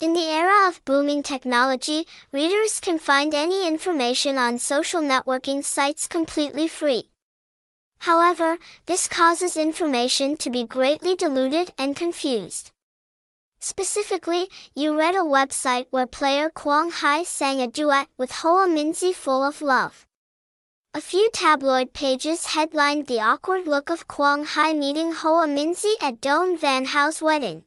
In the era of booming technology, readers can find any information on social networking sites completely free. However, this causes information to be greatly diluted and confused. Specifically, you read a website where player Quang Hai sang a duet with Hoa Minzy full of love. A few tabloid pages headlined the awkward look of Quang Hai meeting Hoa Minzy at Doan Van Hau's wedding.